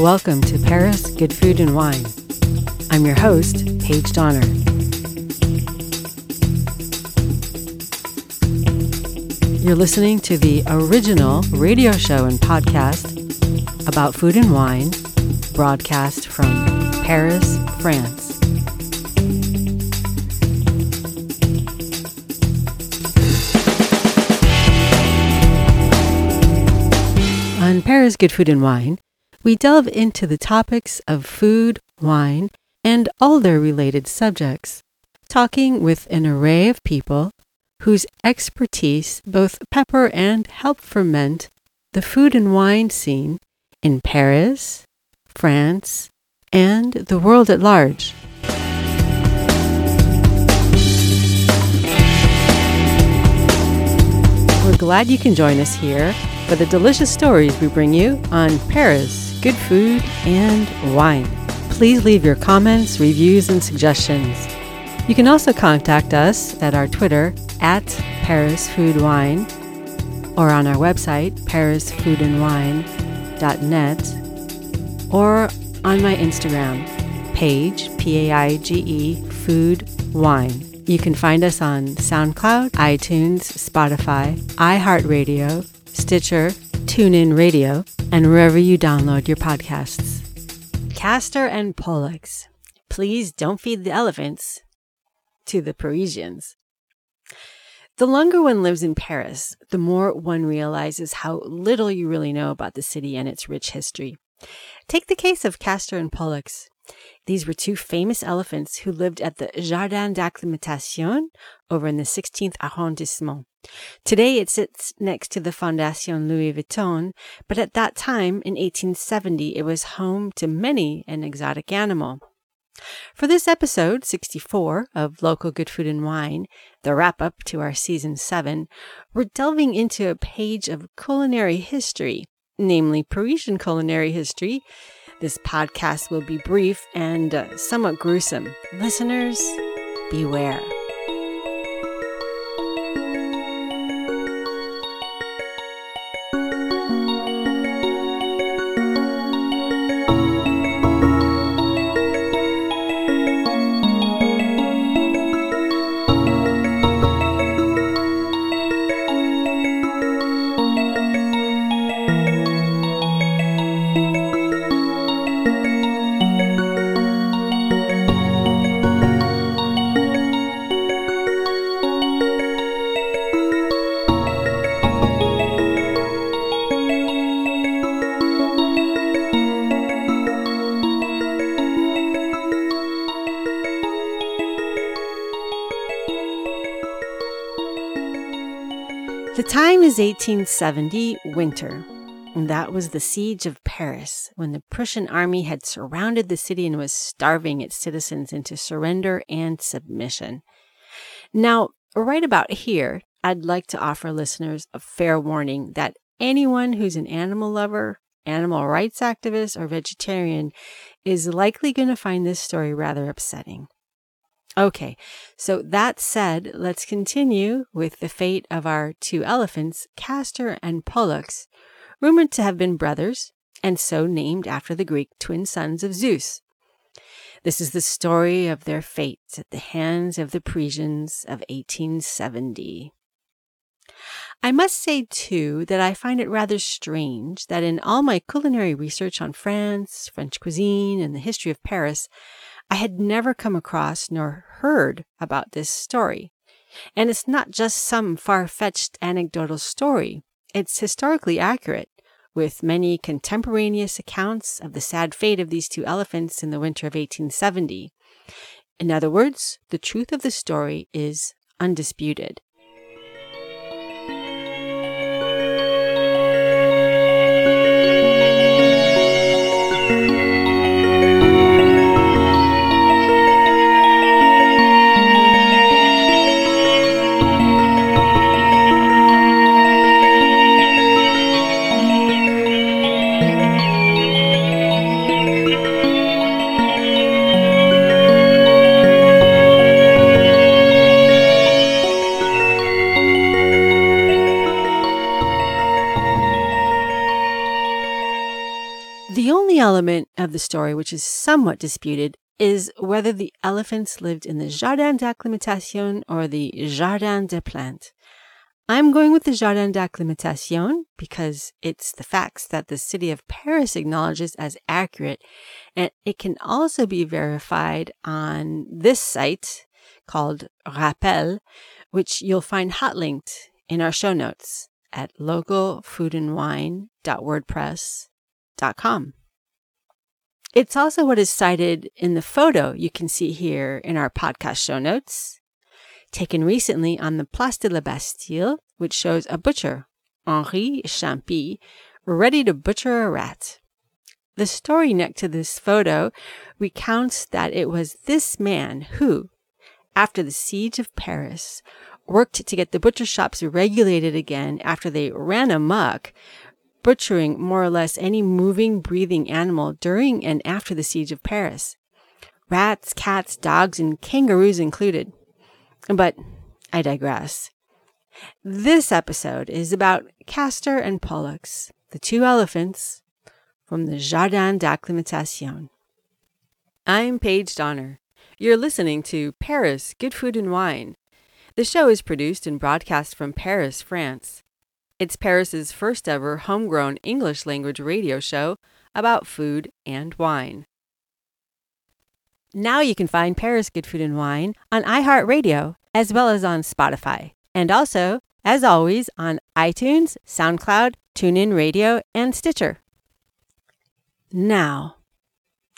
Welcome to Paris Good Food and Wine. I'm your host, Paige Donner. You're listening to the original radio show and podcast about food and wine, broadcast from Paris, France. On Paris Good Food and Wine, we delve into the topics of food, wine, and all their related subjects, talking with an array of people whose expertise both pepper and help ferment the food and wine scene in Paris, France, and the world at large. We're glad you can join us here for the delicious stories we bring you on Paris, good food, and wine. Please leave your comments, reviews, and suggestions. You can also contact us at our Twitter at Paris Food Wine or on our website, parisfoodandwine.net, or on my Instagram, Paige, P A I G E, Food Wine. You can find us on SoundCloud, iTunes, Spotify, iHeartRadio, Stitcher, TuneIn Radio, and wherever you download your podcasts. Castor and Pollux, please don't feed the elephants to the Parisians. The longer one lives in Paris, the more one realizes how little you really know about the city and its rich history. Take the case of Castor and Pollux. These were two famous elephants who lived at the Jardin d'Acclimatation over in the 16th arrondissement. Today it sits next to the Fondation Louis Vuitton, but at that time, in 1870, it was home to many an exotic animal. For this episode, 64 of Local Good Food and Wine, the wrap up to our season 7, we're delving into a page of culinary history, namely Parisian culinary history. This podcast will be brief and uh, somewhat gruesome. Listeners, beware. Time is 1870 winter, and that was the siege of Paris when the Prussian army had surrounded the city and was starving its citizens into surrender and submission. Now, right about here, I'd like to offer listeners a fair warning that anyone who's an animal lover, animal rights activist, or vegetarian is likely going to find this story rather upsetting. Okay, so that said, let's continue with the fate of our two elephants, Castor and Pollux, rumored to have been brothers, and so named after the Greek twin sons of Zeus. This is the story of their fates at the hands of the Parisians of 1870. I must say, too, that I find it rather strange that in all my culinary research on France, French cuisine, and the history of Paris, I had never come across nor heard about this story. And it's not just some far fetched anecdotal story, it's historically accurate, with many contemporaneous accounts of the sad fate of these two elephants in the winter of 1870. In other words, the truth of the story is undisputed. Of the story which is somewhat disputed is whether the elephants lived in the Jardin d'Acclimatation or the Jardin des Plantes. I'm going with the Jardin d'Acclimatation because it's the facts that the city of Paris acknowledges as accurate, and it can also be verified on this site called Rappel, which you'll find hot linked in our show notes at localfoodandwine.wordpress.com. It's also what is cited in the photo you can see here in our podcast show notes, taken recently on the Place de la Bastille, which shows a butcher, Henri Champy, ready to butcher a rat. The story next to this photo recounts that it was this man who, after the siege of Paris, worked to get the butcher shops regulated again after they ran amok, butchering more or less any moving, breathing animal during and after the siege of Paris. Rats, cats, dogs, and kangaroos included. But I digress. This episode is about Castor and Pollux, the two elephants from the Jardin d'Acclimatation. I'm Paige Donner. You're listening to Paris Good Food and Wine. The show is produced and broadcast from Paris, France. It's Paris's first ever homegrown English language radio show about food and wine. Now you can find Paris Good Food and Wine on iHeartRadio as well as on Spotify, and also, as always, on iTunes, SoundCloud, TuneIn Radio, and Stitcher. Now,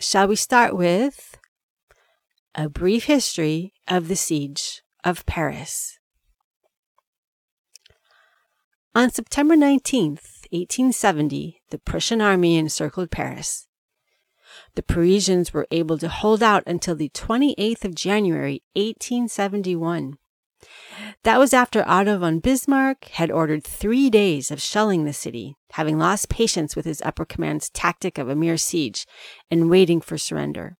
shall we start with a brief history of the siege of Paris? On September 19th, 1870, the Prussian army encircled Paris. The Parisians were able to hold out until the 28th of January, 1871. That was after Otto von Bismarck had ordered three days of shelling the city, having lost patience with his upper command's tactic of a mere siege and waiting for surrender.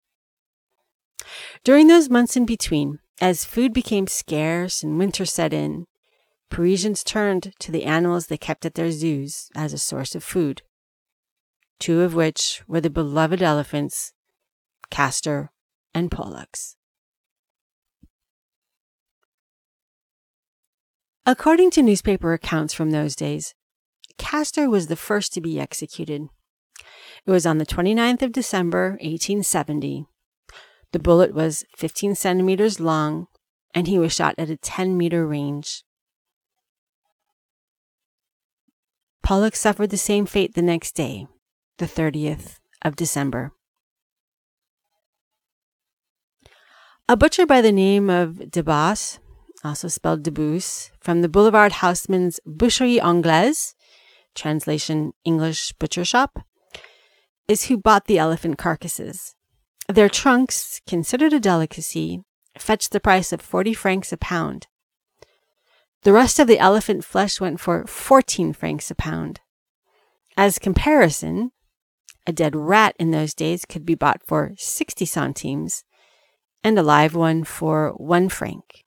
During those months in between, as food became scarce and winter set in, Parisians turned to the animals they kept at their zoos as a source of food, two of which were the beloved elephants, Castor and Pollux. According to newspaper accounts from those days, Castor was the first to be executed. It was on the 29th of December, 1870. The bullet was 15 centimeters long, and he was shot at a 10 meter range. Pollux suffered the same fate the next day, the 30th of December. A butcher by the name of Debasse, also spelled Debus, from the Boulevard Haussmann's Boucherie Anglaise, translation English butcher shop, is who bought the elephant carcasses. Their trunks, considered a delicacy, fetched the price of 40 francs a pound. The rest of the elephant flesh went for 14 francs a pound. As comparison, a dead rat in those days could be bought for 60 centimes and a live one for 1 franc.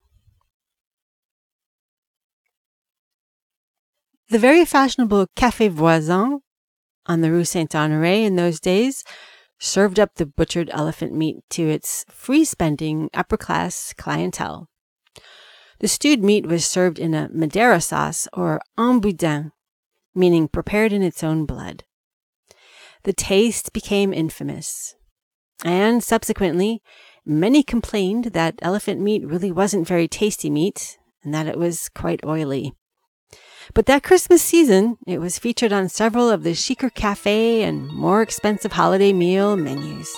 The very fashionable Café Voisin on the Rue Saint Honoré in those days served up the butchered elephant meat to its free spending upper class clientele. The stewed meat was served in a Madeira sauce or en boudin, meaning prepared in its own blood. The taste became infamous, and subsequently, many complained that elephant meat really wasn't very tasty meat and that it was quite oily. But that Christmas season, it was featured on several of the chicer cafe and more expensive holiday meal menus.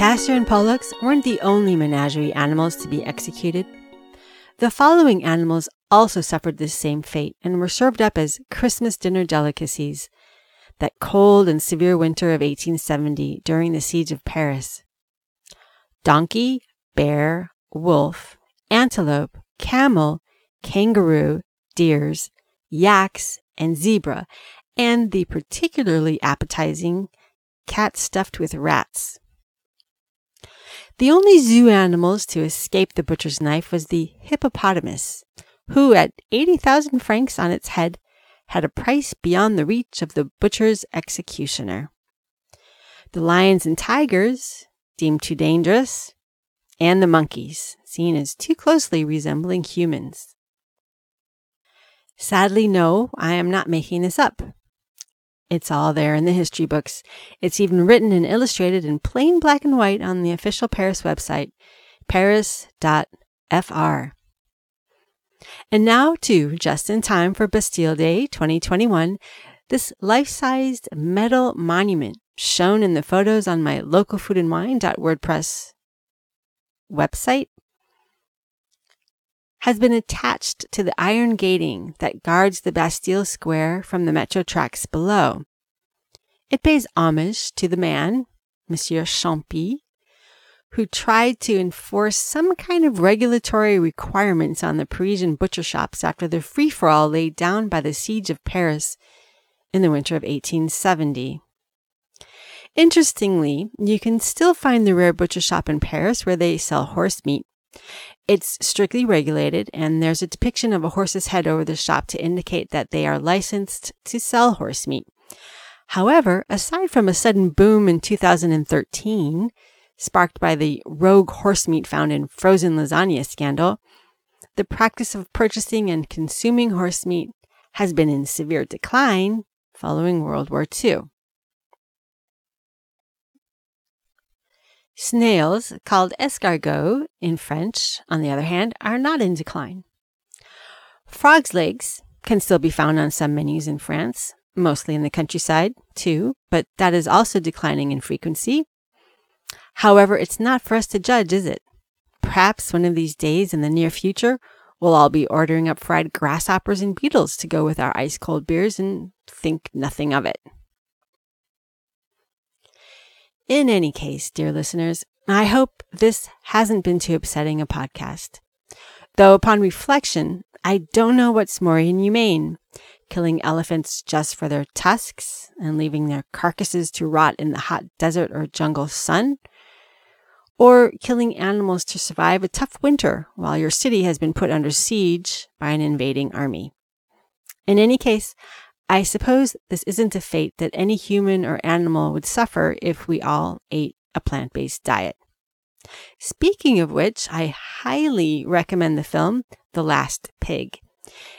Castor and Pollux weren't the only menagerie animals to be executed. The following animals also suffered this same fate and were served up as Christmas dinner delicacies that cold and severe winter of 1870 during the siege of Paris. Donkey, bear, wolf, antelope, camel, kangaroo, deers, yaks, and zebra, and the particularly appetizing cat stuffed with rats. The only zoo animals to escape the butcher's knife was the hippopotamus, who, at 80,000 francs on its head, had a price beyond the reach of the butcher's executioner. The lions and tigers, deemed too dangerous, and the monkeys, seen as too closely resembling humans. Sadly, no, I am not making this up. It's all there in the history books. It's even written and illustrated in plain black and white on the official Paris website, paris.fr. And now, too, just in time for Bastille Day 2021, this life sized metal monument shown in the photos on my localfoodandwine.wordpress website has been attached to the iron gating that guards the Bastille Square from the metro tracks below. It pays homage to the man, Monsieur Champy, who tried to enforce some kind of regulatory requirements on the Parisian butcher shops after the free for all laid down by the siege of Paris in the winter of 1870. Interestingly, you can still find the rare butcher shop in Paris where they sell horse meat. It's strictly regulated, and there's a depiction of a horse's head over the shop to indicate that they are licensed to sell horse meat. However, aside from a sudden boom in 2013, sparked by the rogue horse meat found in frozen lasagna scandal, the practice of purchasing and consuming horse meat has been in severe decline following World War II. Snails, called escargots in French, on the other hand, are not in decline. Frog's legs can still be found on some menus in France, mostly in the countryside, too, but that is also declining in frequency However, it's not for us to judge, is it? Perhaps one of these days in the near future, we'll all be ordering up fried grasshoppers and beetles to go with our ice cold beers and think nothing of it. In any case, dear listeners, I hope this hasn't been too upsetting a podcast. Though upon reflection, I don't know what's more inhumane killing elephants just for their tusks and leaving their carcasses to rot in the hot desert or jungle sun, or killing animals to survive a tough winter while your city has been put under siege by an invading army. In any case, I suppose this isn't a fate that any human or animal would suffer if we all ate a plant based diet. Speaking of which, I highly recommend the film The Last Pig.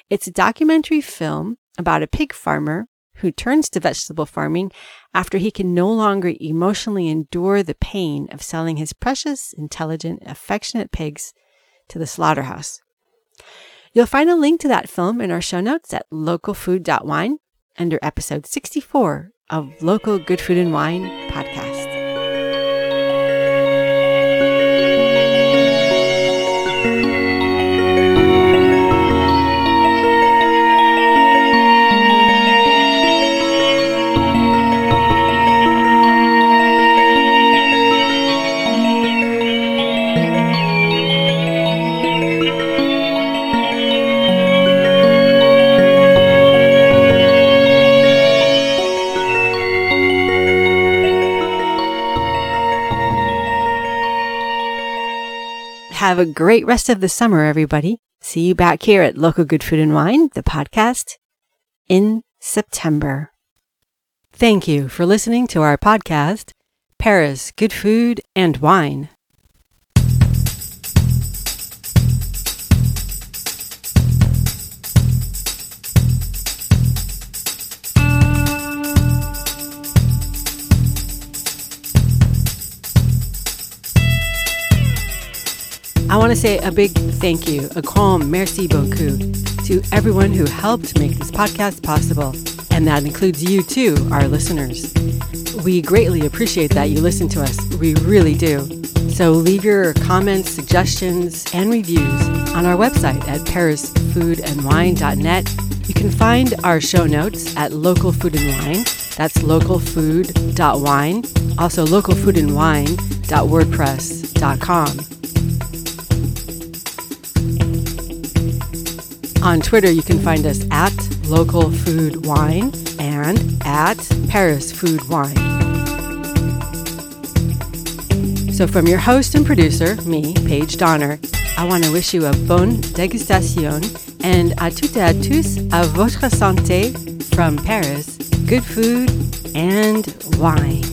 It's a documentary film about a pig farmer who turns to vegetable farming after he can no longer emotionally endure the pain of selling his precious, intelligent, affectionate pigs to the slaughterhouse. You'll find a link to that film in our show notes at localfood.wine under episode 64 of Local Good Food and Wine podcast. Have a great rest of the summer, everybody. See you back here at Local Good Food and Wine, the podcast, in September. Thank you for listening to our podcast, Paris Good Food and Wine. I want to say a big thank you, a grand merci beaucoup to everyone who helped make this podcast possible. And and that includes you too, our listeners. We greatly appreciate that you listen to us. We really do. So leave your comments, suggestions, and reviews on our website at parisfoodandwine.net. You can find our show notes at Local Food and Wine. That's localfood.wine. Also localfoodandwine.wordpress.com. On Twitter, you can find us at Local Food Wine and at Paris Food Wine. So, from your host and producer, me, Paige Donner, I want to wish you a bonne dégustation and à toutes et à tous, à votre santé from Paris, good food and wine.